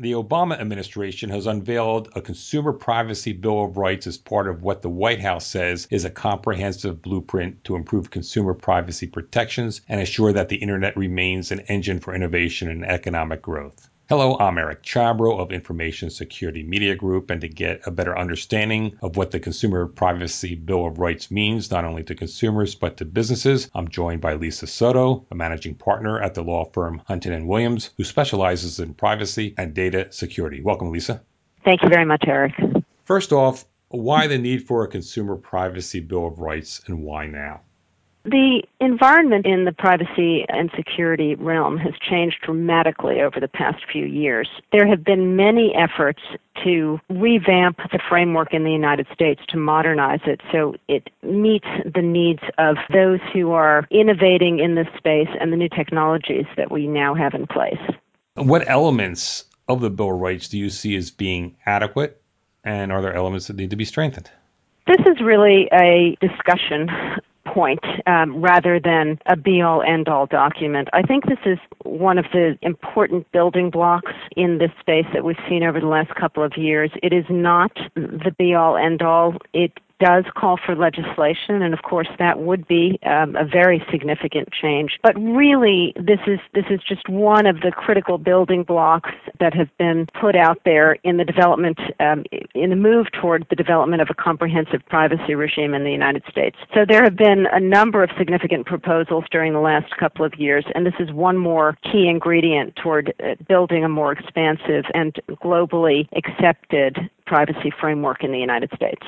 the Obama administration has unveiled a Consumer Privacy Bill of Rights as part of what the White House says is a comprehensive blueprint to improve consumer privacy protections and assure that the Internet remains an engine for innovation and economic growth. Hello, I'm Eric Chabrow of Information Security Media Group, and to get a better understanding of what the Consumer Privacy Bill of Rights means, not only to consumers but to businesses, I'm joined by Lisa Sotto, a managing partner at the law firm Hunton and Williams, who specializes in privacy and data security. Welcome, Lisa. Thank you very much, Eric. First off, why the need for a Consumer Privacy Bill of Rights and why now? The environment in the privacy and security realm has changed dramatically over the past few years. There have been many efforts to revamp the framework in the United States to modernize it so it meets the needs of those who are innovating in this space and the new technologies that we now have in place. What elements of the Bill of Rights do you see as being adequate, and are there elements that need to be strengthened? This is really a discussion point um, rather than a be all end all document. I think this is one of the important building blocks in this space that we've seen over the last couple of years. It is not the be all end all. It does call for legislation, and of course that would be um, a very significant change. But really, this is this is just one of the critical building blocks that have been put out there in the development um, in the move toward the development of a comprehensive privacy regime in the United States. So there have been a number of significant proposals during the last couple of years, and this is one more key ingredient toward uh, building a more expansive and globally accepted privacy framework in the United States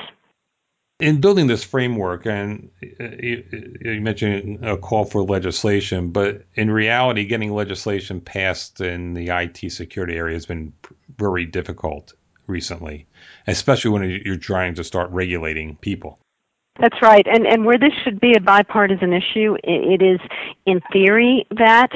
in building this framework, and uh, you, you, mentioned a call for legislation, but in reality, getting legislation passed in the IT security area has been very difficult recently, especially when you're trying to start regulating people. That's right, and and where this should be a bipartisan issue, it is in theory that,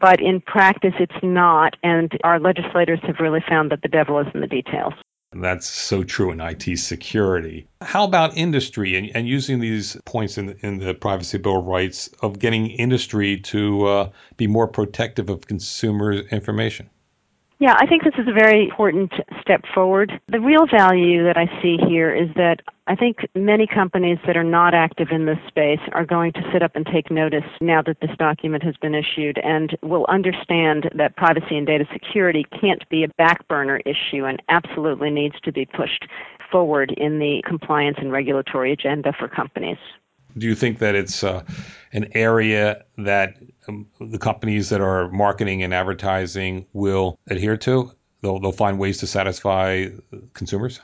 but in practice it's not, and our legislators have really found that the devil is in the details. That's so true in IT security. How about industry and, and using these points in, in the Privacy Bill of Rights of getting industry to uh, be more protective of consumer information? Yeah, I think this is a very important step forward. The real value that I see here is that I think many companies that are not active in this space are going to sit up and take notice now that this document has been issued and will understand that privacy and data security can't be a back burner issue and absolutely needs to be pushed forward in the compliance and regulatory agenda for companies. Do you think that it's uh, an area that um, the companies that are marketing and advertising will adhere to? They'll, they'll find ways to satisfy consumers?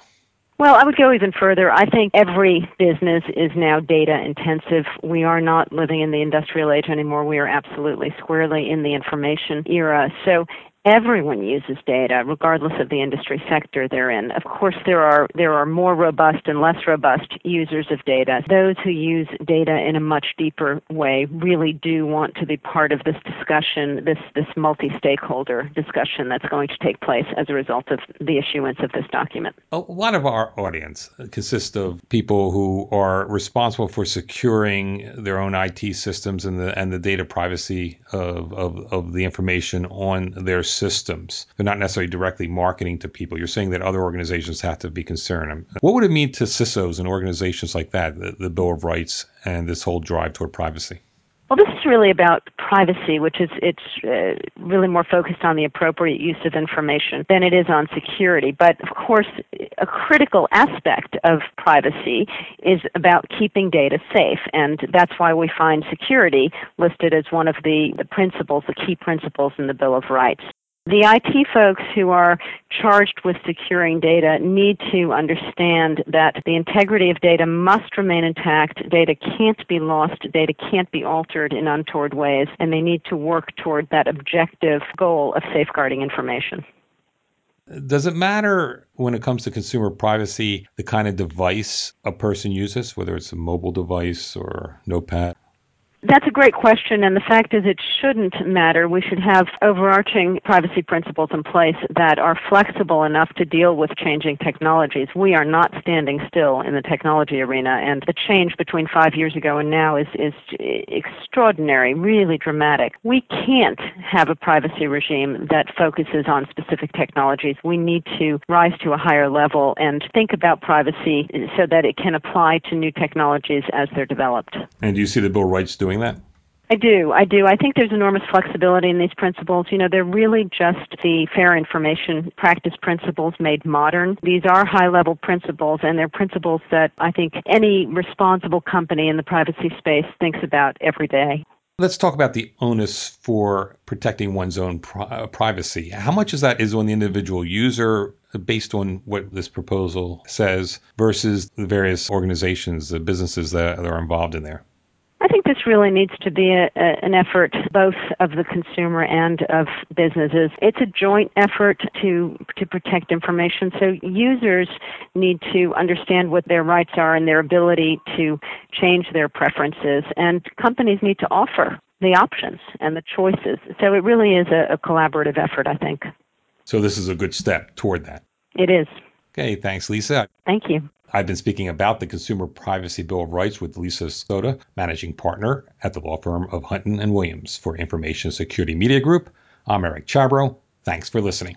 Well, I would go even further. I think every business is now data intensive. We are not living in the industrial age anymore. We are absolutely squarely in the information era. So everyone uses data regardless of the industry sector they're in. Of course there are there are more robust and less robust users of data. Those who use data in a much deeper way really do want to be part of this discussion this this multi-stakeholder discussion that's going to take place as a result of the issuance of this document. A lot of our audience consists of people who are responsible for securing their own IT systems and the and the data privacy of of, of the information on their systems. They're not necessarily directly marketing to people. You're saying that other organizations have to be concerned. What would it mean to CISOs and organizations like that, the, the Bill of Rights and this whole drive toward privacy? Well, this is really about privacy, which is it's uh, really more focused on the appropriate use of information than it is on security. But of course, a critical aspect of privacy is about keeping data safe, and that's why we find security listed as one of the, the principles, the key principles in the Bill of Rights. The IT folks who are charged with securing data need to understand that the integrity of data must remain intact. Data can't be lost. Data can't be altered in untoward ways. And they need to work toward that objective goal of safeguarding information. Does it matter when it comes to consumer privacy the kind of device a person uses, whether it's a mobile device or notepad? That's a great question, and the fact is it shouldn't matter. We should have overarching privacy principles in place that are flexible enough to deal with changing technologies. We are not standing still in the technology arena, and the change between five years ago and now is, is extraordinary, really dramatic. We can't have a privacy regime that focuses on specific technologies. We need to rise to a higher level and think about privacy so that it can apply to new technologies as they're developed. And do you see the Bill of Rights doing that? I do. I do. I think there's enormous flexibility in these principles. You know, they're really just the fair information practice principles made modern. These are high level principles, and they're principles that I think any responsible company in the privacy space thinks about every day. Let's talk about the onus for protecting one's own pri- uh, privacy. How much of that is on the individual user based on what this proposal says versus the various organizations, the businesses that are involved in there? I think this really needs to be a, a, an effort both of the consumer and of businesses. It's a joint effort to to protect information. So users need to understand what their rights are and their ability to change their preferences, and companies need to offer the options and the choices. So it really is a, a collaborative effort, I think. So this is a good step toward that. It is. Okay, thanks, Lisa. Thank you. I've been speaking about the Consumer Privacy Bill of Rights with Lisa Sotto, managing partner at the law firm of Hunton and Williams for Information Security Media Group. I'm Eric Chabrow. Thanks for listening.